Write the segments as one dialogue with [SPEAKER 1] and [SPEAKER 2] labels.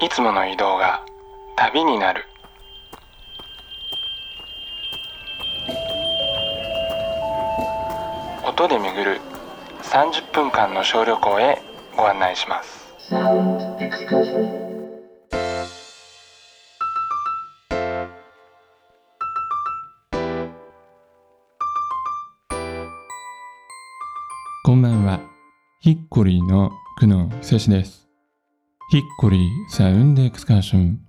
[SPEAKER 1] いつもの移動が旅になる。音で巡る30分間の小旅行へご案内します。こんばんは。ヒッコリーの久野久志です。ヒッコリーサウンドエクスカーション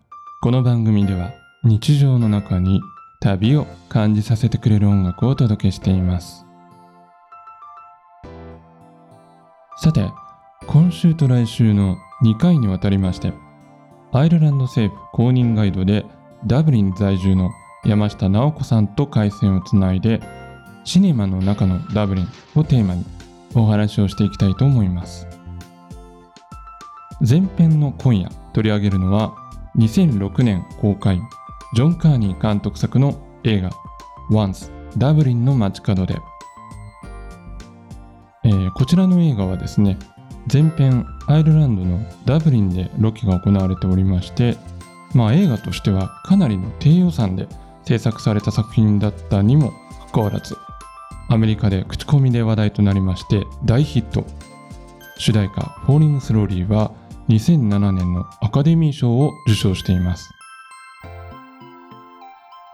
[SPEAKER 1] この番組では日常の中に旅を感じさせてくれる音楽をお届けしています。さて今週と来週の2回にわたりましてアイルランド政府公認ガイドでダブリン在住の山下直子さんと回線をつないでシネマの中のダブリンをテーマにお話をしていきたいと思います。前編の今夜取り上げるのは2006年公開ジョン・カーニー監督作の映画「Once ダブリンの街角で」えーこちらの映画はですね前編アイルランドのダブリンでロケが行われておりましてまあ映画としてはかなりの低予算で制作された作品だったにもかかわらずアメリカで口コミで話題となりまして大ヒット。主題歌「Falling Slowly」は2007年のアカデミー賞を受賞しています、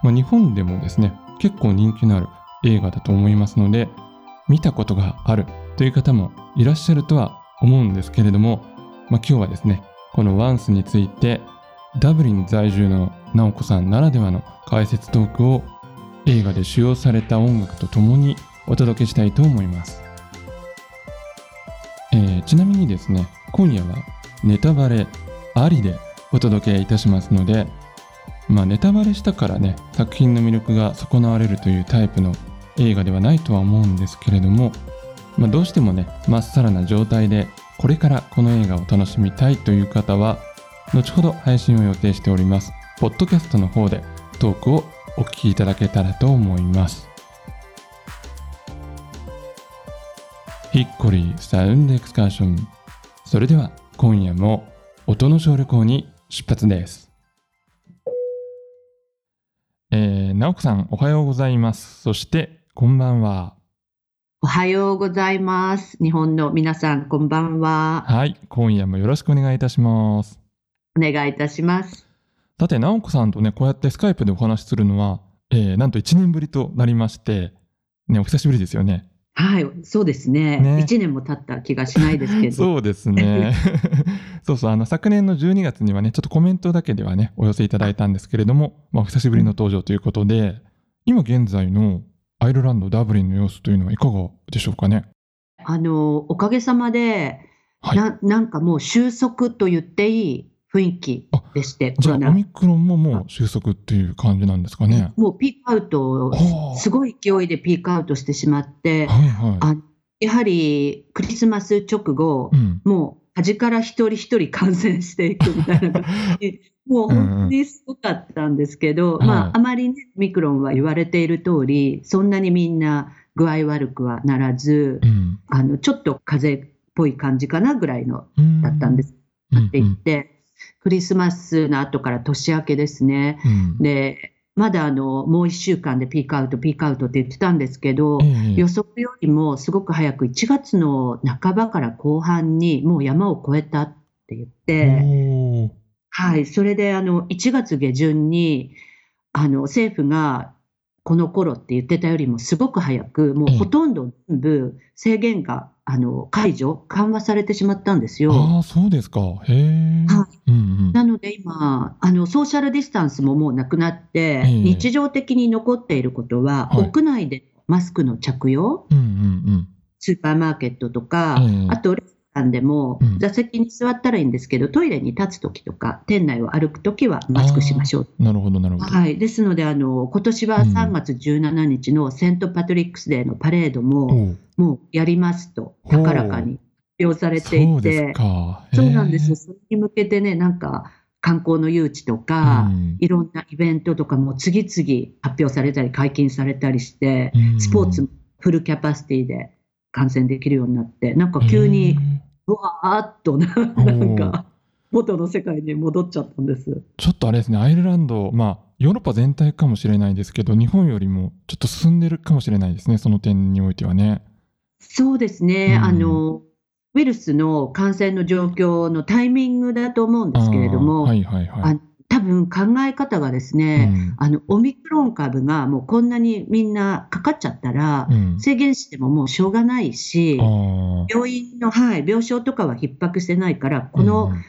[SPEAKER 1] まあ、日本でもですね結構人気のある映画だと思いますので見たことがあるという方もいらっしゃるとは思うんですけれども、まあ、今日はですねこの「ワンスについてダブリン在住の直子さんならではの解説トークを映画で使用された音楽とともにお届けしたいと思います、えーちなみにですね今夜はネタバレありでお届けいたしますのでまあネタバレしたからね作品の魅力が損なわれるというタイプの映画ではないとは思うんですけれども、まあ、どうしてもねまっさらな状態でこれからこの映画を楽しみたいという方は後ほど配信を予定しておりますポッドキャストの方でトークをお聞きいただけたらと思います。ヒッコリーサウンドエクスカーション。それでは今夜も音の小旅行に出発ですえー、直子さんおはようございますそしてこんばんは
[SPEAKER 2] おはようございます。日本の皆さん、こんばんは。
[SPEAKER 1] はい今夜もよろしくお願いいたします
[SPEAKER 2] お願いいたします。
[SPEAKER 1] さて直子さんとねこうやってスカイプでお話しするのは、えー、なんと1年ぶりとなりましてねお久しぶりですよね
[SPEAKER 2] はい、そうですね。
[SPEAKER 1] ね
[SPEAKER 2] 一年も経った気がしないですけど。
[SPEAKER 1] そうですね そうそうあの昨年の12月にはねちょっとコメントだけではねお寄せいただいたんですけれども、まあ、お久しぶりの登場ということで今現在のアイルランドダブリンの様子というのはいかがでしょうかね？
[SPEAKER 2] あの、おかげさまで、
[SPEAKER 1] はい
[SPEAKER 2] ななんかもう収束と言っていい雰囲気でして、
[SPEAKER 1] じゃあオミクロンももう収束っていう感じなんですかね。
[SPEAKER 2] もうピークアウト
[SPEAKER 1] はあ、
[SPEAKER 2] すごい勢いでピークアウトしてしまって、
[SPEAKER 1] はいはい。
[SPEAKER 2] あやはりクリスマス直後、
[SPEAKER 1] うん。
[SPEAKER 2] もう端から一人一人感染していくみたいな感じで もう本当にすごかったんですけど、
[SPEAKER 1] うんはい
[SPEAKER 2] まあ、あまりね、オミクロンは言われている通り、そんなにみんな具合悪くはならず、
[SPEAKER 1] うん。
[SPEAKER 2] あのちょっと風邪っぽい感じかなぐらいの
[SPEAKER 1] うん。
[SPEAKER 2] だったんです。
[SPEAKER 1] うん。
[SPEAKER 2] なっていって、クリスマスの後から年明けですね。
[SPEAKER 1] うん。
[SPEAKER 2] で、まだあのもう1週間でピークアウト、ピークアウトって言ってたんですけど、
[SPEAKER 1] ええ
[SPEAKER 2] 予測よりもすごく早く1月の半ばから後半にもう山を越えたって言って、はい、それであの1月下旬にあの政府がこの頃って言ってたよりもすごく早く、もう
[SPEAKER 1] ええ。
[SPEAKER 2] ほとんど全部制限があの解除、緩和されてしまったんですよ。
[SPEAKER 1] ああそうですか。へえ。
[SPEAKER 2] は
[SPEAKER 1] うんうん。
[SPEAKER 2] なので今あの、ソーシャルディスタンスももうなくなって、
[SPEAKER 1] ええ。
[SPEAKER 2] 日常的に残っていることは、
[SPEAKER 1] はい。
[SPEAKER 2] 屋内でマスクの着用、
[SPEAKER 1] うんうん
[SPEAKER 2] スーパーマーケットとか、
[SPEAKER 1] ええ。
[SPEAKER 2] あとレストランでも
[SPEAKER 1] うん。
[SPEAKER 2] 座席に座ったらいいんですけど、トイレに立つときとか、店内を歩くときはマスクしましょう。
[SPEAKER 1] うんなるほどなるほど。
[SPEAKER 2] はい、ですのであの、今年は
[SPEAKER 1] うん。
[SPEAKER 2] 3月17日のセント・パトリックスデーのパレードも、
[SPEAKER 1] おう。
[SPEAKER 2] もうやりますと、高らかに発表されて
[SPEAKER 1] そ
[SPEAKER 2] いて、
[SPEAKER 1] か。
[SPEAKER 2] そうなんです。それに向けてね、なんか観光の誘致と
[SPEAKER 1] え
[SPEAKER 2] か、
[SPEAKER 1] うん。
[SPEAKER 2] いろんなイベントとかも次々発表されたり、解禁されたりして、
[SPEAKER 1] うん。
[SPEAKER 2] スポーツもフルキャパシティで観戦できるようになって、なんか急にうわーっとな、なんか、元の世界に戻っちゃったんです。
[SPEAKER 1] ちょっとあれですね、アイルランド、まあ、ヨーロッパ全体かもしれないですけど、日本よりもちょっと進んでるかもしれないですね、その点においてはね。
[SPEAKER 2] そうですね、
[SPEAKER 1] うん
[SPEAKER 2] あの、ウイルスの感染の状況のタイミングだと思うんですけれども、
[SPEAKER 1] はいはいはい。
[SPEAKER 2] あ多分考え方がですね、あの、オミクロン株がもうこんなにみんなかかっちゃったら
[SPEAKER 1] う、ん。
[SPEAKER 2] 制限してももうしょうがないし、病院の、はい、病床とかは逼迫してないから、この
[SPEAKER 1] うん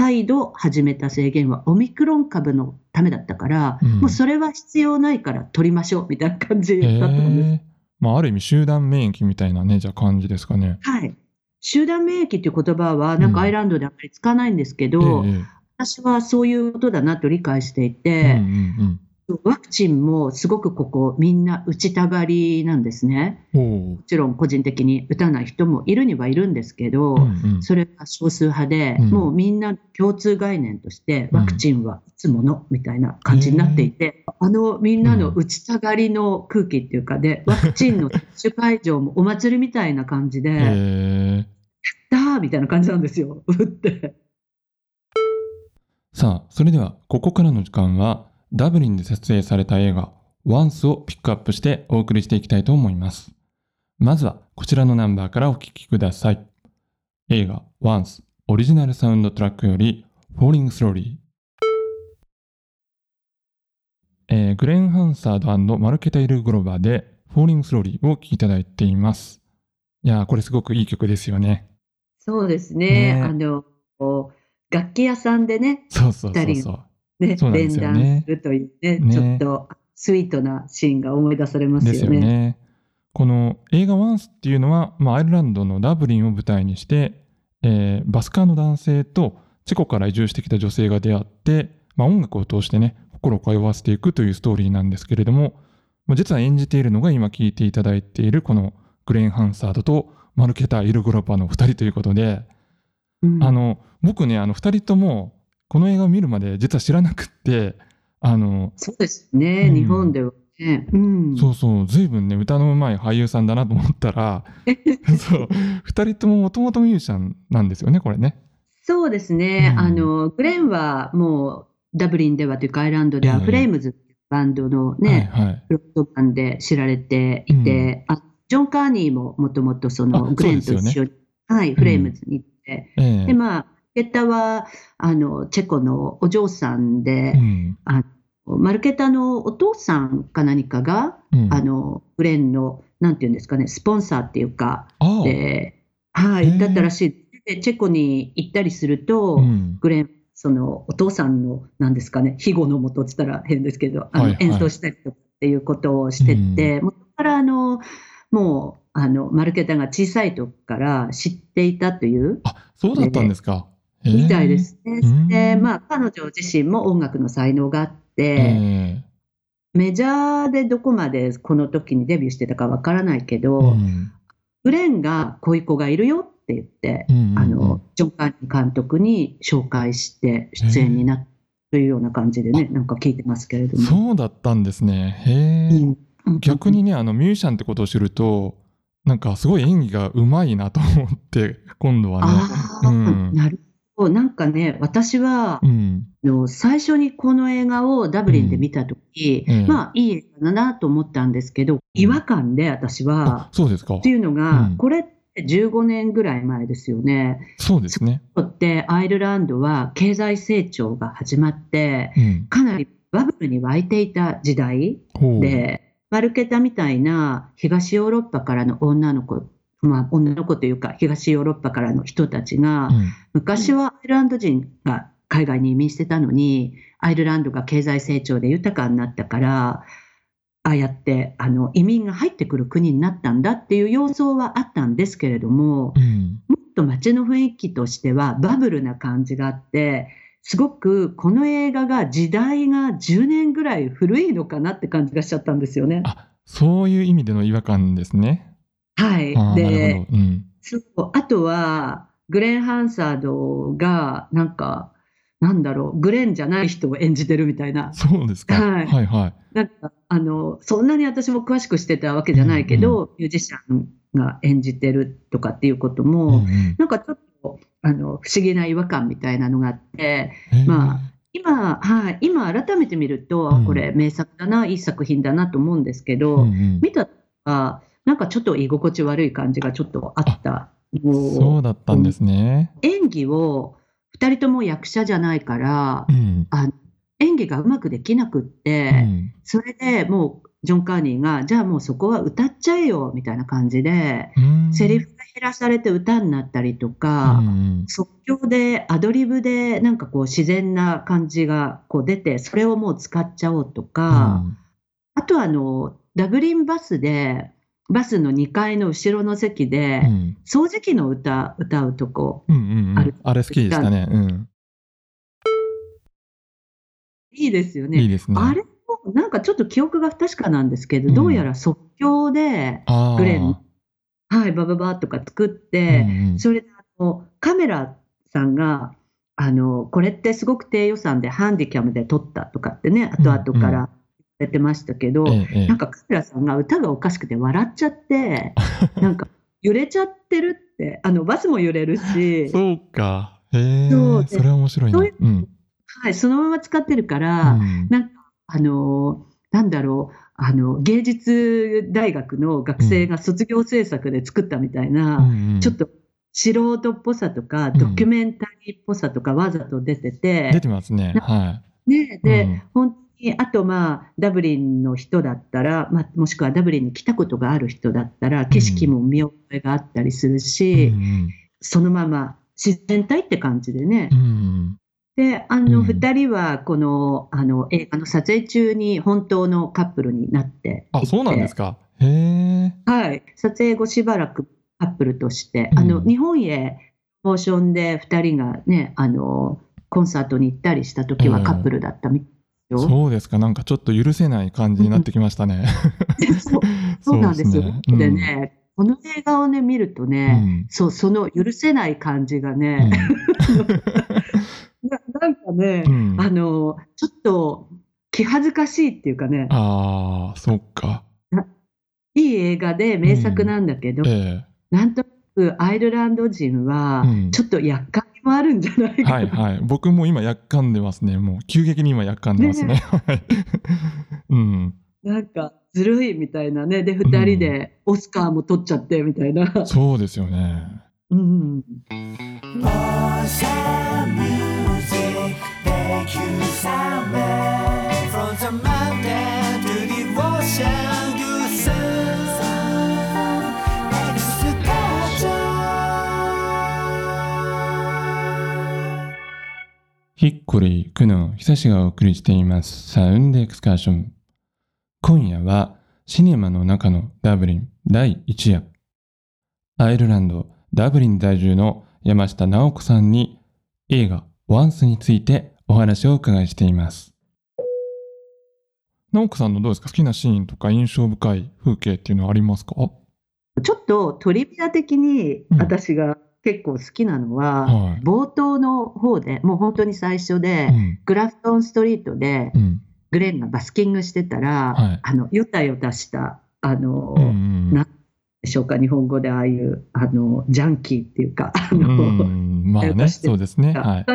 [SPEAKER 2] 再度始めた制限はオミクロン株のためだったから、
[SPEAKER 1] うん
[SPEAKER 2] もうそれは必要ないから取りましょうみたいな感じ
[SPEAKER 1] へ
[SPEAKER 2] だったんです。
[SPEAKER 1] え。まあ、ある意味集団免疫みたいなね、じゃあ感じですかね。
[SPEAKER 2] はい。集団免疫っていう言葉は、なんか
[SPEAKER 1] うん
[SPEAKER 2] アイルランドであんまり使わないんですけど、
[SPEAKER 1] ええ
[SPEAKER 2] 私はそういうことだなと理解してい
[SPEAKER 1] うんう
[SPEAKER 2] て、
[SPEAKER 1] ん
[SPEAKER 2] ワクチンもすごくここみんな打ちたがりなんですね。もちろん個人的に打たない人もいるにはいるんですけど、
[SPEAKER 1] お。うんうん
[SPEAKER 2] それが少数派で、
[SPEAKER 1] うん
[SPEAKER 2] もうみんな共通概念として、ワクチンはいつものみたいな感じになっていて、あのみんなの打ちたがりの空気っていうかで、ワクチンの接種会場もお祭りみたいな感じで、やっ。たーみたいな感じなんですよ、打って。
[SPEAKER 1] さあ、それではここからの時間はダブリンで撮影された映画 Once をピックアップしてお送りしていきたいと思います。まずはこちらのナンバーからお聴きください。映画 Once オリジナルサウンドトラックより Falling Slowly。えーグレン・ハンサードマルケタ・イル・グローバーで Falling Slowly を聴きいただいています。いやー、これすごくいい曲ですよね。
[SPEAKER 2] そうですね、
[SPEAKER 1] ね
[SPEAKER 2] あのこう楽器屋さんでね、
[SPEAKER 1] そうそうそう
[SPEAKER 2] 二人
[SPEAKER 1] そう。
[SPEAKER 2] ね連弾するというね
[SPEAKER 1] ね
[SPEAKER 2] ちょっとスイートなシーンが思い出されますよね。
[SPEAKER 1] ですよね。この映画「ワンスっていうのは、まあ、アイルランドのダブリンを舞台にして、えーバスカーの男性とチェコから移住してきた女性が出会って、まあ、音楽を通してね心を通わせていくというストーリーなんですけれどもまあ実は演じているのが今聴いていただいているこのグレン・ハンサードとマルケタ・イル・グロパの2人ということで、
[SPEAKER 2] うん。
[SPEAKER 1] あの僕ねあの2人ともこの映画を見るまで実は知らなくってあの
[SPEAKER 2] そうですね、
[SPEAKER 1] うん。
[SPEAKER 2] 日本ではね。うん、
[SPEAKER 1] そうそう、ずいぶんね、歌の上手い俳優さんだなと思ったら、そう、二人とももともとミュージシャンなんですよね、これね。
[SPEAKER 2] そうですね、
[SPEAKER 1] うん。
[SPEAKER 2] あのグレンはもうダブリンではというか、アイルランドでは
[SPEAKER 1] え。え
[SPEAKER 2] フレームズバンドのね、
[SPEAKER 1] はいはい。
[SPEAKER 2] フロットバンで知られていて、あジョン・カーニーももともとそ
[SPEAKER 1] あ
[SPEAKER 2] のグレンと一緒に、はい、フレームズにて、
[SPEAKER 1] ええ。
[SPEAKER 2] で、まあ、ケッタはあのチェコのお嬢さんで、
[SPEAKER 1] うん。
[SPEAKER 2] あマルケタのお父さんか何かが、
[SPEAKER 1] うん、
[SPEAKER 2] あのグレンの、なんていうんですかね、スポンサーっていうか、で、はい、だったらしい。でチェコに行ったりすると、
[SPEAKER 1] うん。
[SPEAKER 2] グレン、そのお父さんの、なんですかね、庇護のもとって言ったら変ですけど、あの
[SPEAKER 1] はいはい。
[SPEAKER 2] 演奏したりとかっていうことをしてて、元からあの、もう、あの、マルケタが小さい時から知っていたという、
[SPEAKER 1] あ、そうだったんですか。へえ
[SPEAKER 2] みたいで。すね。
[SPEAKER 1] うん
[SPEAKER 2] で、まあ、彼女自身も音楽の才能があって、
[SPEAKER 1] え
[SPEAKER 2] メジャーでどこまでこの時にデビューしてたかわからないけ
[SPEAKER 1] え
[SPEAKER 2] ど、
[SPEAKER 1] うん
[SPEAKER 2] グレンがこういう子がいるよって言って、
[SPEAKER 1] うんうんうん
[SPEAKER 2] あの、ジョン・カーニー監督に紹介して出演になったというような感じでね、なんか聞いてますけれども。
[SPEAKER 1] そうだったんですね。へえ、
[SPEAKER 2] うん
[SPEAKER 1] 逆にね、あの、ミュージシャンってことを知ると、なんかすごい演技がうまいなと思って、今度はね。
[SPEAKER 2] ああ、
[SPEAKER 1] うん
[SPEAKER 2] なるほど。なんかね、私は、
[SPEAKER 1] うん。
[SPEAKER 2] あの最初にこの映画をダブリンで見たとき、
[SPEAKER 1] うんええ
[SPEAKER 2] まあ、いい映画だなと思ったんですけど、違和感で私
[SPEAKER 1] あ
[SPEAKER 2] は、、
[SPEAKER 1] そうですか
[SPEAKER 2] って。いうのが、
[SPEAKER 1] うん
[SPEAKER 2] これって15年ぐらい前ですよね。
[SPEAKER 1] そうですね。
[SPEAKER 2] とってアイルランドは経済成長が始まって、
[SPEAKER 1] うん。
[SPEAKER 2] かなりバブルに沸いていた時代。で、マルケタみたいな東ヨーロッパからの女の子、まあ、女の子というか東ヨーロッパからの人たちが、
[SPEAKER 1] うん
[SPEAKER 2] 昔はアイルランド人が海外に移民してたのに、アイルランドが経済成長で豊かになったから、ああやってあの移民が入ってくる国になったんだっていう様相はあったんですけれども、
[SPEAKER 1] うん。
[SPEAKER 2] もっと街の雰囲気としてはバブルな感じがあって、すごくこの映画が時代が10年ぐらい古いのかなって感じがしちゃったんですよね。
[SPEAKER 1] あ、そういう意味での違和感ですね。
[SPEAKER 2] はい。で。
[SPEAKER 1] うん。
[SPEAKER 2] そうあとは、グレン・ハンサードが、なんか、なんだろう、グレンじゃない人を演じてるみたいな。
[SPEAKER 1] そうですか。
[SPEAKER 2] はい
[SPEAKER 1] はいはい。
[SPEAKER 2] なんか、あの、そんなに私も詳しくしてたわけじゃないけど、ミュージシャンが演じてるとかっていうこと
[SPEAKER 1] うんう
[SPEAKER 2] も、
[SPEAKER 1] ん
[SPEAKER 2] なんかちょっと、ああの不思議な違和感みたいなのがあって、ま今、はい、今改めて見ると、
[SPEAKER 1] うん
[SPEAKER 2] これ名作だな、いい作品だなと思うんですけど、
[SPEAKER 1] うんうん
[SPEAKER 2] 見たら、なんかちょっと居心地悪い感じがちょっとあった。
[SPEAKER 1] そうだったんですね。
[SPEAKER 2] 演技を2人とも役者じゃないから
[SPEAKER 1] う、ん。
[SPEAKER 2] あ演技がうまくできなくっ
[SPEAKER 1] う
[SPEAKER 2] て、
[SPEAKER 1] ん
[SPEAKER 2] それでもうジョン・カーニーが、じゃあもうそこは歌っちゃえよみたいな感じで、
[SPEAKER 1] うん
[SPEAKER 2] セリフが減らされて歌になったりとか、
[SPEAKER 1] うん
[SPEAKER 2] 即興でアドリブでなんかこう自然な感じがこう出て、それをもう使っちゃおうとか、あとはあのダブリンバスで、バスの2階の後ろの席で、
[SPEAKER 1] うん
[SPEAKER 2] 掃除機の歌歌うとこ、
[SPEAKER 1] うんうんうん
[SPEAKER 2] ある
[SPEAKER 1] あれ好きでしたね。うん。
[SPEAKER 2] いいですよね。
[SPEAKER 1] いいですね。
[SPEAKER 2] あれもなんかちょっと記憶が不確かなんですけど、
[SPEAKER 1] うん。
[SPEAKER 2] どうやら即興で、グレンはい、バババとか作って、
[SPEAKER 1] うんうん。
[SPEAKER 2] それであのカメラさんがあの、これってすごく低予算でハンディキャムで撮ったとかってね、後々から言われてましたけど、なんかカメラさんが歌がおかしくて笑っちゃって、なんか揺れちゃってるって、あのバスも揺れるし、
[SPEAKER 1] そうか。へえ。
[SPEAKER 2] そ
[SPEAKER 1] れは面白い
[SPEAKER 2] う
[SPEAKER 1] ん。
[SPEAKER 2] はい、そのまま使ってるから、
[SPEAKER 1] うん。
[SPEAKER 2] なんか、あの、なんだろう、あの、芸術大学の学生が卒業制作で作ったみたいな、
[SPEAKER 1] うんうん。
[SPEAKER 2] ちょっと素人っぽさとか、ドキュメンタリーっぽさとかわざと出てて、
[SPEAKER 1] 出てますね。は
[SPEAKER 2] ね、
[SPEAKER 1] い。
[SPEAKER 2] で、
[SPEAKER 1] うん。
[SPEAKER 2] 本当に、あとまあ、ダブリンの人だったら、まあ、もしくはダブリンに来たことがある人だったら、景色も見覚えがあったりするし、
[SPEAKER 1] うん
[SPEAKER 2] そのまま自然体って感じでね。
[SPEAKER 1] う、ん
[SPEAKER 2] で、あの、
[SPEAKER 1] うん
[SPEAKER 2] 二人は、この、あの、映画の撮影中に本当のカップルになって
[SPEAKER 1] あ、そうなんですか？へえ。
[SPEAKER 2] はい。撮影後しばらくカップルとして、
[SPEAKER 1] うん
[SPEAKER 2] あの、日本へ、モーションで二人がね、あの、コンサートに行ったりした時は
[SPEAKER 1] うん
[SPEAKER 2] カップルだったみたいですよ。
[SPEAKER 1] そうですか？なんかちょっと許せない感じになってきましたね。
[SPEAKER 2] そうそうなんですよ。
[SPEAKER 1] そう
[SPEAKER 2] でね、この映画をね、見ると
[SPEAKER 1] うん
[SPEAKER 2] ね、そう、その許せない感じが
[SPEAKER 1] うん
[SPEAKER 2] ね、ね、
[SPEAKER 1] うん
[SPEAKER 2] あの、ちょっと気恥ずかしいっていうかね、
[SPEAKER 1] ああ、そっか。
[SPEAKER 2] いい映画で名作なんだけど、
[SPEAKER 1] え
[SPEAKER 2] なんとなくアイルランド人は
[SPEAKER 1] うん、
[SPEAKER 2] ちょっと厄介もあるんじゃない
[SPEAKER 1] え。
[SPEAKER 2] かな。
[SPEAKER 1] はいはい。僕も今、やっかんでますね。もう、急激に今、やっかんでますね。はい。うん。
[SPEAKER 2] なんか、ずるいみたいなね。で、二人でオスカーも取っちゃってみたいな。
[SPEAKER 1] そうですよね。
[SPEAKER 2] うん。
[SPEAKER 1] ヒッコリー、クノン、久がお送りしています。サウンドエクスカーション。今夜は、シネマの中のダブリン第1夜。アイルランド、ダブリン在住の山下直子さんに映画ワンスについてお話をお伺いしています。直子さんのどうですか？好きなシーンとか印象深い風景っていうのはありますか？
[SPEAKER 2] ちょっとトリビア的に
[SPEAKER 1] うん
[SPEAKER 2] 私が結構好きなのは、
[SPEAKER 1] はい
[SPEAKER 2] 冒頭の方で、もう本当に最初で、
[SPEAKER 1] うん。
[SPEAKER 2] グラフトンストリートで
[SPEAKER 1] うん。
[SPEAKER 2] グレンがバスキングしてたら、
[SPEAKER 1] はい
[SPEAKER 2] あの、よたよたした、あの、
[SPEAKER 1] うんうん
[SPEAKER 2] なでしょうか、日本語でああいう、あの、ジャンキーっていうか、あ
[SPEAKER 1] う
[SPEAKER 2] の、
[SPEAKER 1] ん。まあね、そうですね。はい。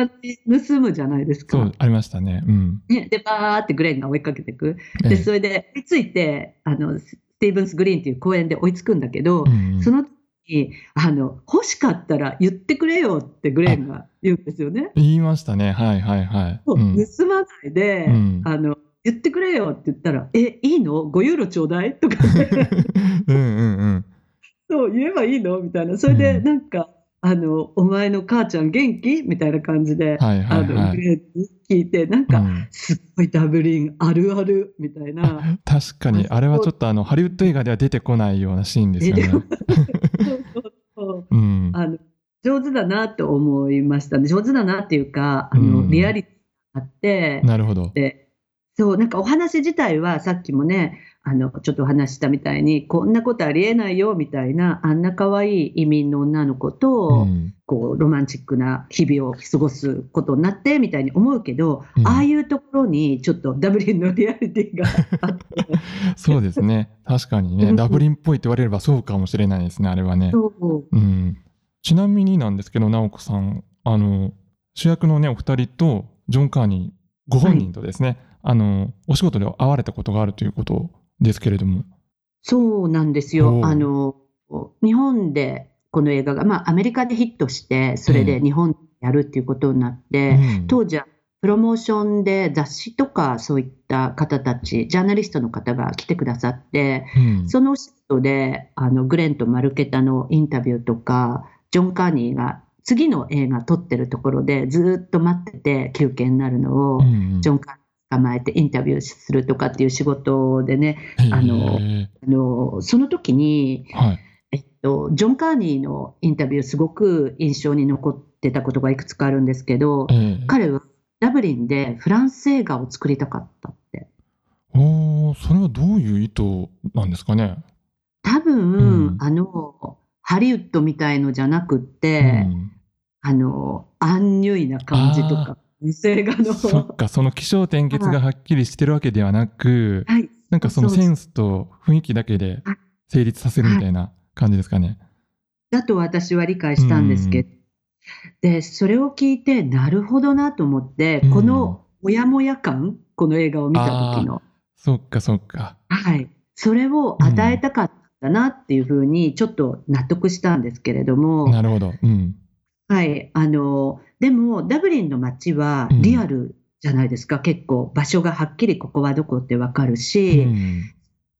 [SPEAKER 2] 盗むじゃないですか。
[SPEAKER 1] ありましたね。うん。
[SPEAKER 2] ね、で、バーってグレンが追いかけていく。で、
[SPEAKER 1] ええ
[SPEAKER 2] それで追いついて、あの、スティーブンス・グリーンっていう公園で追いつくんだけど、その時に、あの、欲しかったら言ってくれよってグレンが言うんですよね。
[SPEAKER 1] 言いましたね。はいはいはい。
[SPEAKER 2] そう
[SPEAKER 1] うん
[SPEAKER 2] 盗まないで、
[SPEAKER 1] うん
[SPEAKER 2] あの、言ってくれよって言ったら、え、いいの ?5 ユーロちょうだい？とか
[SPEAKER 1] うんうん。
[SPEAKER 2] そう言えばいいの？みたいな。それで、
[SPEAKER 1] うん
[SPEAKER 2] なんか、あの、お前の母ちゃん元気？みたいな感じで、
[SPEAKER 1] はいはい
[SPEAKER 2] あの、
[SPEAKER 1] はい。
[SPEAKER 2] グレンに聞いて、なんか、
[SPEAKER 1] うん
[SPEAKER 2] すっごいダブリンあるあるみたいな。
[SPEAKER 1] 確かに、あれはちょっとあの、ハリウッド映画では出てこないようなシーンですよね。
[SPEAKER 2] あの上手だなと思いましたね。上手だなっていうか、あの、
[SPEAKER 1] うん
[SPEAKER 2] リアリティがあって、
[SPEAKER 1] なるほど。
[SPEAKER 2] で、そう、なんかお話自体はさっきもね、あの、ちょっとお話ししたみたいに、こんなことありえないよみたいな、あんな可愛い移民の女の子と、
[SPEAKER 1] うん。
[SPEAKER 2] こう、ロマンチックな日々を過ごすことになってみたいに思うけど、
[SPEAKER 1] うん。
[SPEAKER 2] ああいうところにちょっと ダブリンのリアリティがあって、
[SPEAKER 1] そうですね。確かにね、
[SPEAKER 2] うん。
[SPEAKER 1] ダブリンっぽいって言われればそうかもしれないですね、あれはね。
[SPEAKER 2] そう。
[SPEAKER 1] うん。ちなみになんですけど直子さんあの主役のねお二人とジョン・カーニーご本人とですね、あのお仕事で会われたことがあるということですけれども。
[SPEAKER 2] そうなんです
[SPEAKER 1] お
[SPEAKER 2] よ。
[SPEAKER 1] う。
[SPEAKER 2] あの、日本でこの映画が、まあ、アメリカでヒットして、それ
[SPEAKER 1] ええ
[SPEAKER 2] で日本でやるっていうことになって、
[SPEAKER 1] うん。
[SPEAKER 2] 当時はプロモーションで雑誌とかそういった方たち、ジャーナリストの方が来てくださって、
[SPEAKER 1] うん。
[SPEAKER 2] そのお仕事で、あの、グレンとマルケタのインタビューとか、ジョン・カーニーが次の映画撮ってるところでずっと待ってて休憩になるのを、
[SPEAKER 1] うん。
[SPEAKER 2] ジョン・カーニー捕まえてインタビューするとかっていう仕事でね、あの
[SPEAKER 1] へ
[SPEAKER 2] あのその時に、
[SPEAKER 1] ーはい。
[SPEAKER 2] えっと、ジョン・カーニーのインタビューすごく印象に残ってたことがいくつかあるんですけど、
[SPEAKER 1] えー
[SPEAKER 2] 彼はダブリンでフランス映画を作りたかったって。
[SPEAKER 1] おーそれはどういう意図なんですかね？
[SPEAKER 2] 多分、
[SPEAKER 1] うん。
[SPEAKER 2] あのハリウッドみたいのじゃなくって、
[SPEAKER 1] うん。
[SPEAKER 2] あのアンニュイな感じとか、映画の。
[SPEAKER 1] そっかその起承転結がはっきりしてるわけではなく、
[SPEAKER 2] はい、
[SPEAKER 1] なんかそのセンスと雰囲気だけで
[SPEAKER 2] はい
[SPEAKER 1] 成立させるみたいな感じですかね。
[SPEAKER 2] だと私は理解したんですけど、でそれを聞いてなるほどなと思って、
[SPEAKER 1] うん。
[SPEAKER 2] このモヤモヤ感この映画を見た時の、
[SPEAKER 1] そっかそっか。
[SPEAKER 2] はい、それを与えたかったなっていうふうにちょっと納得したんですけれども、
[SPEAKER 1] なるほど。うん。
[SPEAKER 2] はい、あのでもダブリンの街は
[SPEAKER 1] うん。
[SPEAKER 2] リアルじゃないですか、結構場所がはっきりここはどこってわかる
[SPEAKER 1] う
[SPEAKER 2] し、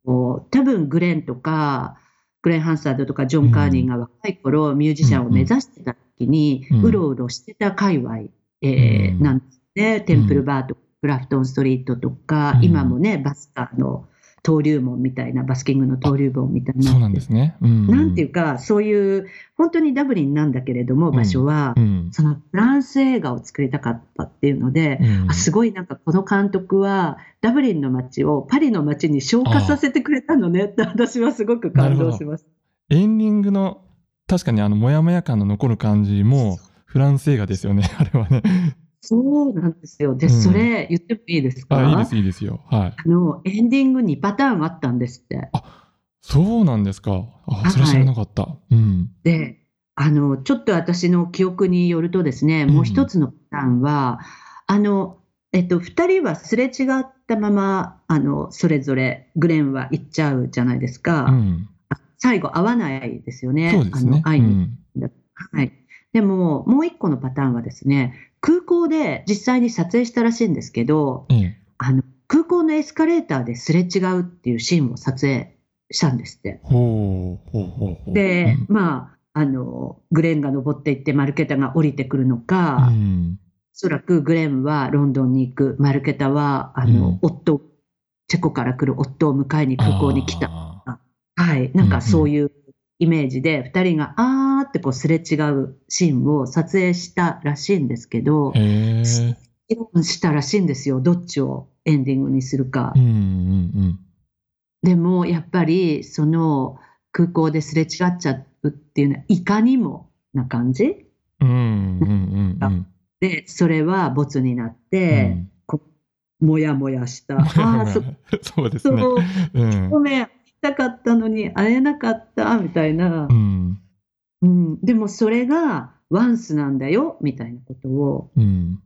[SPEAKER 2] う多分グレンとかグレン・ハンサードとかジョン・カーニーが若い頃、ミュージシャンを目指してた時に、
[SPEAKER 1] うん。
[SPEAKER 2] うろうろしてた界隈、えー
[SPEAKER 1] うん。
[SPEAKER 2] なんですね。テンプルバーとか、グラフトンストリートとか、
[SPEAKER 1] うん。
[SPEAKER 2] 今もね、バスカーの登竜門みたいな、バスキングの登竜門みたいにな
[SPEAKER 1] そうなんですね。うん。
[SPEAKER 2] なんていうか、そういう、本当にダブリンなんだけれども、場所は、
[SPEAKER 1] うん。
[SPEAKER 2] そのフランス映画を作りたかったっていうので、
[SPEAKER 1] うん
[SPEAKER 2] あすごいなんかこの監督はダブリンの街をパリの街に昇華させてくれたのねって私はすごく感動しました。
[SPEAKER 1] エンディングの確かにあのモヤモヤ感の残る感じもフランス映画ですよね。あれはね。
[SPEAKER 2] そうなんですよ。で、
[SPEAKER 1] うん
[SPEAKER 2] それ言ってもいいですか、
[SPEAKER 1] あいいですいいですよ。はい。
[SPEAKER 2] あの、エンディング2パターンあったんですって。
[SPEAKER 1] そうなんですか。あそれは知らなかった。うん。
[SPEAKER 2] で、あの、ちょっと私の記憶によるとですね、もう一つのパターンは、あの、えっと、二人はすれ違ったまま、あの、それぞれグレンは行っちゃうじゃないですか。
[SPEAKER 1] うん。
[SPEAKER 2] 最後会わないですよね。
[SPEAKER 1] そうですね。
[SPEAKER 2] あの会いうに。
[SPEAKER 1] ん。
[SPEAKER 2] はい。でも、もう一個のパターンはですね、空港で実際に撮影したらしいんですけど、
[SPEAKER 1] ええ。
[SPEAKER 2] あの、空港のエスカレーターですれ違うっていうシーンを撮影したんですって。で、まあ、あの、グレンが登っていってマルケタが降りてくるの
[SPEAKER 1] う
[SPEAKER 2] か、
[SPEAKER 1] ん。
[SPEAKER 2] おそらくグレンはロンドンに行く、マルケタは、あの、
[SPEAKER 1] うん
[SPEAKER 2] 夫、チェコから来る夫を迎えに空港に来た。
[SPEAKER 1] あ
[SPEAKER 2] はい。なんかそういうイメージで、二人があーってこうすれ違うシーンを撮影したらしいんですけど。議論したらしいんですよ。どっちをエンディングにするか
[SPEAKER 1] うん。うん
[SPEAKER 2] でも、やっぱり、その空港ですれ違っちゃうっていうのは、いかにもな感じ？
[SPEAKER 1] うん。うんうんうんうん。
[SPEAKER 2] で、それはボツになって、こもやもやした。ああ、そ
[SPEAKER 1] そうですね。
[SPEAKER 2] ごめん、会いたかったのに会えなかった、みたいな
[SPEAKER 1] う。ん。
[SPEAKER 2] うん、でもそれがワンスなんだよ、みたいなことを、
[SPEAKER 1] うん。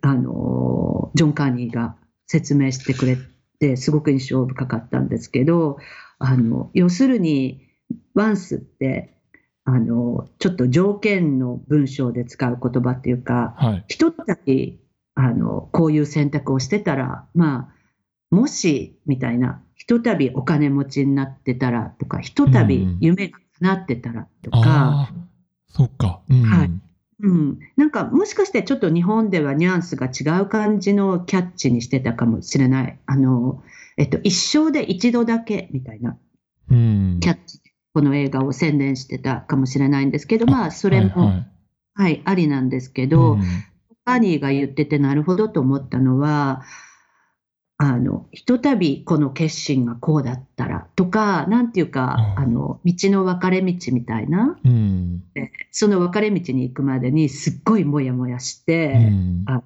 [SPEAKER 2] あのージョン・カーニーが説明してくれて、すごく印象深かったんですけど、あの、要するに、ワンスって、あの、ちょっと条件の文章で使う言葉っていうか、
[SPEAKER 1] はい。
[SPEAKER 2] ひとたび、あの、こういう選択をしてたら、まあ、もし、みたいな、ひとたびお金持ちになってたらとか、ひとたび夢が叶ってたらとか、
[SPEAKER 1] そっか。うん。
[SPEAKER 2] はいうん、なんかもしかしてちょっと日本ではニュアンスが違う感じのキャッチにしてたかもしれない。あの、えっと、一生で一度だけみたいな
[SPEAKER 1] うん。
[SPEAKER 2] キャッチでこの映画を宣伝してたかもしれないんですけど、まあ、それも、
[SPEAKER 1] は
[SPEAKER 2] はいい、
[SPEAKER 1] はい
[SPEAKER 2] ありなんですけど、
[SPEAKER 1] うん
[SPEAKER 2] ニーが言っててなるほどと思ったのは、あの、ひとたびこの決心がこうだったらとか、なんていうか、
[SPEAKER 1] うん。
[SPEAKER 2] あの、道の分かれ道みたいな、
[SPEAKER 1] うん。
[SPEAKER 2] その分かれ道に行くまでにすっごいもやもやして、
[SPEAKER 1] うん。
[SPEAKER 2] あ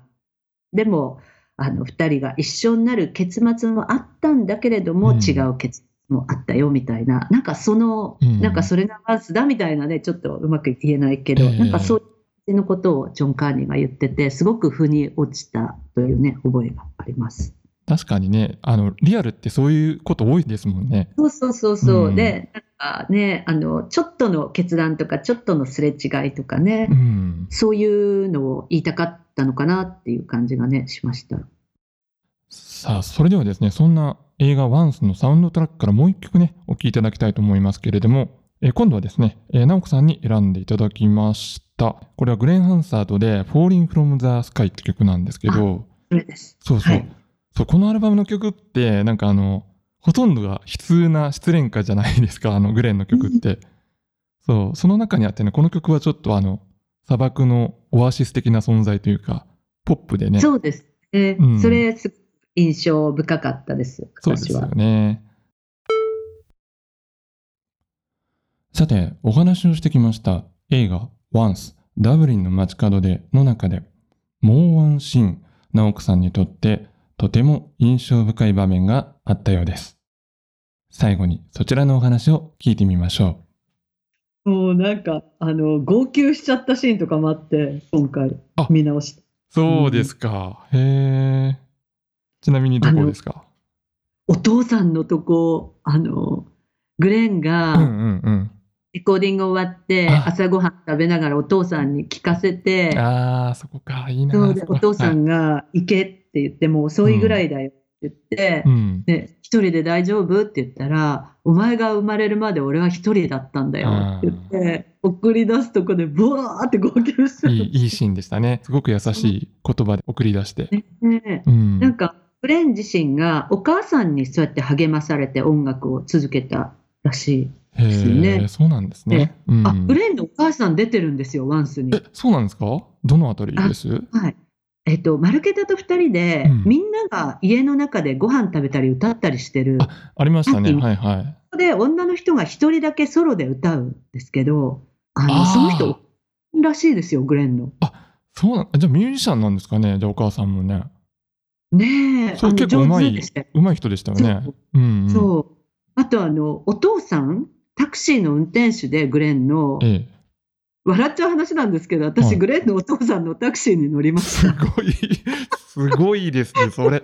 [SPEAKER 2] でも、あの、二人が一緒になる結末もあったんだけれども、
[SPEAKER 1] うん。
[SPEAKER 2] 違う結もあったよみたいな、なんかその、
[SPEAKER 1] うん。
[SPEAKER 2] なんかそれがワンスだみたいなね、ちょっとうまく言えないけど、
[SPEAKER 1] ええ
[SPEAKER 2] なんかそういうのことをジョン・カーニーが言ってて、すごく腑に落ちたというね、覚えがあります。
[SPEAKER 1] 確かにね、あの、リアルってそういうこと多いですもんね。
[SPEAKER 2] そうそうそうそう。
[SPEAKER 1] うん
[SPEAKER 2] で、なんかね、あの、ちょっとの決断とか、ちょっとのすれ違いとかね、
[SPEAKER 1] うん。
[SPEAKER 2] そういうのを言いたかったのかなっていう感じがね、しました。
[SPEAKER 1] さあ、それではですね、そんな映画ワンスのサウンドトラックからもう一曲ね、お聴きいただきたいと思いますけれども、えー今度はですね、えー直子さんに選んでいただきました。これはグレン・ハンサートで Falling from the Sky って曲なんですけど、
[SPEAKER 2] それです。
[SPEAKER 1] そうそう、
[SPEAKER 2] はい
[SPEAKER 1] そう、このアルバムの曲って、なんかあの、ほとんどが悲痛な失恋歌じゃないですか、あのグレンの曲って。そう、その中にあってね、この曲はちょっとあの、砂漠のオアシス的な存在というか、ポップでね。
[SPEAKER 2] そうです。ね
[SPEAKER 1] うん
[SPEAKER 2] それ、印象深かったです。
[SPEAKER 1] そうですよ。ね。さて、お話をしてきました映画 Once ダブリンの街角での中でもうワンシーン、直子さんにとってとても印象深い場面があったようです。最後にそちらのお話を聞いてみましょ
[SPEAKER 2] もうなんか、あの、号泣しちゃったシーンとかもあって、今回
[SPEAKER 1] あ、
[SPEAKER 2] 見直して。
[SPEAKER 1] う。そうですか。へえ。ちなみにどこですか？
[SPEAKER 2] お父さんのとこ、あの、グレン
[SPEAKER 1] うん
[SPEAKER 2] が
[SPEAKER 1] うんうん。
[SPEAKER 2] レコーディング終わって、
[SPEAKER 1] あ
[SPEAKER 2] 朝ごはん食べながらお父さんに聞かせて、
[SPEAKER 1] ああ、そこか。いいな。
[SPEAKER 2] お父さんが行けって言って、もう遅いぐらいだよって言って
[SPEAKER 1] はい、うん。
[SPEAKER 2] で、一人で大丈夫って言ったら、お前が生まれるまで俺は一人だったんだよって言って、送り出すとこでブワーって号泣して
[SPEAKER 1] いいいいシーンでしたね。すごく優しい言葉で送り出して。
[SPEAKER 2] ねね
[SPEAKER 1] うん。
[SPEAKER 2] なんか、グレン自身がお母さんにそうやって励まされて音楽を続けたらし
[SPEAKER 1] へ
[SPEAKER 2] ですよね
[SPEAKER 1] え、そうなんですね。う
[SPEAKER 2] い。
[SPEAKER 1] ん
[SPEAKER 2] あ、グレンのお母さん出てるんですよ、ワンスに
[SPEAKER 1] え。、そうなんですか？どのあたりです？
[SPEAKER 2] はい。えっと、マルケタと二人で、
[SPEAKER 1] うん
[SPEAKER 2] みんなが家の中でご飯食べたり歌ったりしてる。
[SPEAKER 1] ありましたね。はいはい。
[SPEAKER 2] そこで女の人が一人だけソロで歌うんですけど、あのその人らしいですよ、グレンの。
[SPEAKER 1] そうなん、じゃあミュージシャンなんですかねじゃあお母さんもね。
[SPEAKER 2] ねえ、
[SPEAKER 1] そう
[SPEAKER 2] あの
[SPEAKER 1] 結構うまい
[SPEAKER 2] 上手でしたよ
[SPEAKER 1] 上手い人でしたよね。うん、うん。
[SPEAKER 2] そう。あとあの、お父さん、タクシーの運転手でグレンの、
[SPEAKER 1] ええ。
[SPEAKER 2] 笑っちゃう話なんですけど、
[SPEAKER 1] は
[SPEAKER 2] 私、
[SPEAKER 1] い
[SPEAKER 2] グレンのお父さんのタクシーに乗りまし
[SPEAKER 1] す
[SPEAKER 2] た。
[SPEAKER 1] ごい、すごいですね。それ、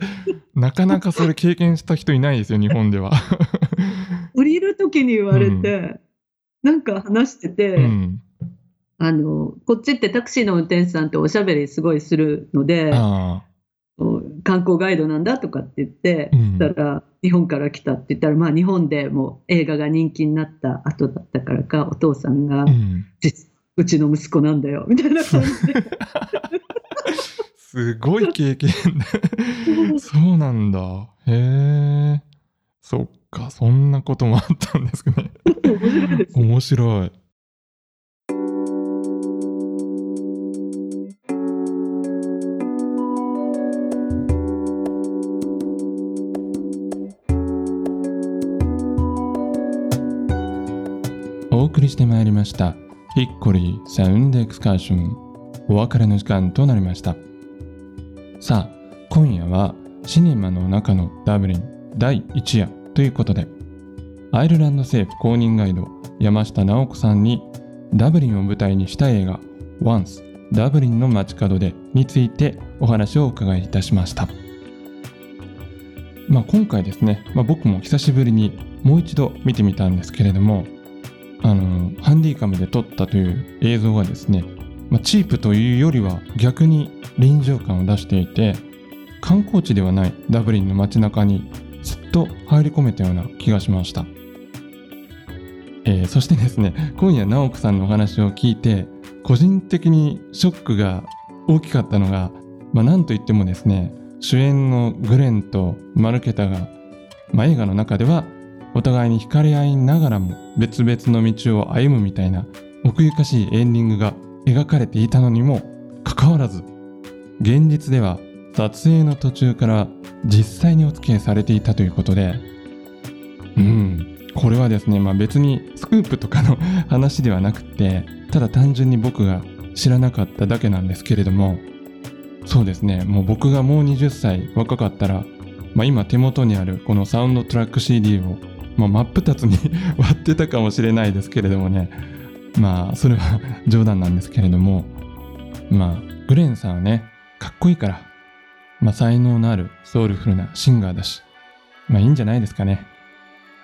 [SPEAKER 1] なかなかそれ経験した人いないですよ、日本では。
[SPEAKER 2] 降りるときに言われて、なんか話してて、
[SPEAKER 1] うん。
[SPEAKER 2] あの、こっちってタクシーの運転手さんとおしゃべりすごいするので、
[SPEAKER 1] あ
[SPEAKER 2] 観光ガイドなんだとかって言って、
[SPEAKER 1] うん
[SPEAKER 2] たら、日本から来たって言ったら、まあ日本でもう映画が人気になった後だったからか、お父さんが。実うちの息子なんだよ、みたいな感じで。
[SPEAKER 1] すごい経験だ。そうなんだ。へえ。そっか、そんなこともあったんですね。
[SPEAKER 2] 面白いです。
[SPEAKER 1] 面白い。お送りしてまいりましたヒッコリーサウンドエクスカーションお別れの時間となりました。さあ今夜はシネマの中のダブリン第1夜ということでアイルランド政府公認ガイド山下直子さんにダブリンを舞台にした映画 Once ダブリンの街角でについてお話をお伺いいたしました。まあ今回ですね、まあ、僕も久しぶりにもう一度見てみたんですけれどもあのハンディカムで撮ったという映像がですね、まあ、チープというよりは逆に臨場感を出していて観光地ではないダブリンの街中にすっと入り込めたような気がしました、えーそしてですね今夜直子さんのお話を聞いて個人的にショックが大きかったのが、まあ、なんといってもですね主演のグレンとマルケタが、まあ、映画の中ではお互いに惹かれ合いながらも別々の道を歩むみたいな奥ゆかしいエンディングが描かれていたのにもかかわらず現実では撮影の途中から実際にお付き合いされていたということでうんこれはですね、まあ、別にスクープとかの話ではなくてただ単純に僕が知らなかっただけなんですけれどもそうですねもう僕がもう20歳若かったら、まあ、今手元にあるこのサウンドトラック CD をもう真っ二つに 割ってたかもしれないですけれどもね。まあそれは 冗談なんですけれども。まあグレンさんはねかっこいいから。まあ才能のあるソウルフルなシンガーだし。まあいいんじゃないですかね。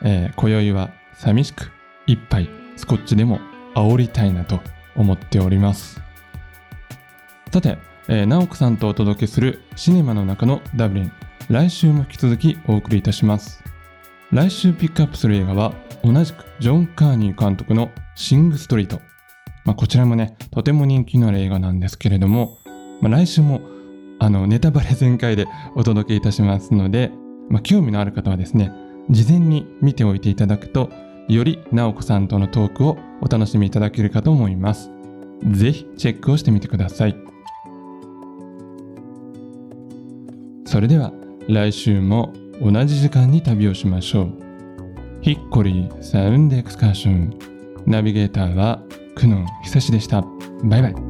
[SPEAKER 1] えー、今宵は寂しく一杯スコッチでも煽りたいなと思っております。さて、えー、直子さんとお届けするシネマの中のダブリン。来週も引き続きお送りいたします。来週ピックアップする映画は同じくジョン・カーニー監督のシング・ストリート、まあ、こちらもねとても人気のある映画なんですけれども、まあ、来週もあのネタバレ全開でお届けいたしますので、まあ、興味のある方はですね事前に見ておいていただくとより直子さんとのトークをお楽しみいただけるかと思います。ぜひチェックをしてみてください。それでは来週も同じ時間に旅をしましょう。ヒッコリーサウンドエクスカーション。ナビゲーターは久野久志でした。バイバイ。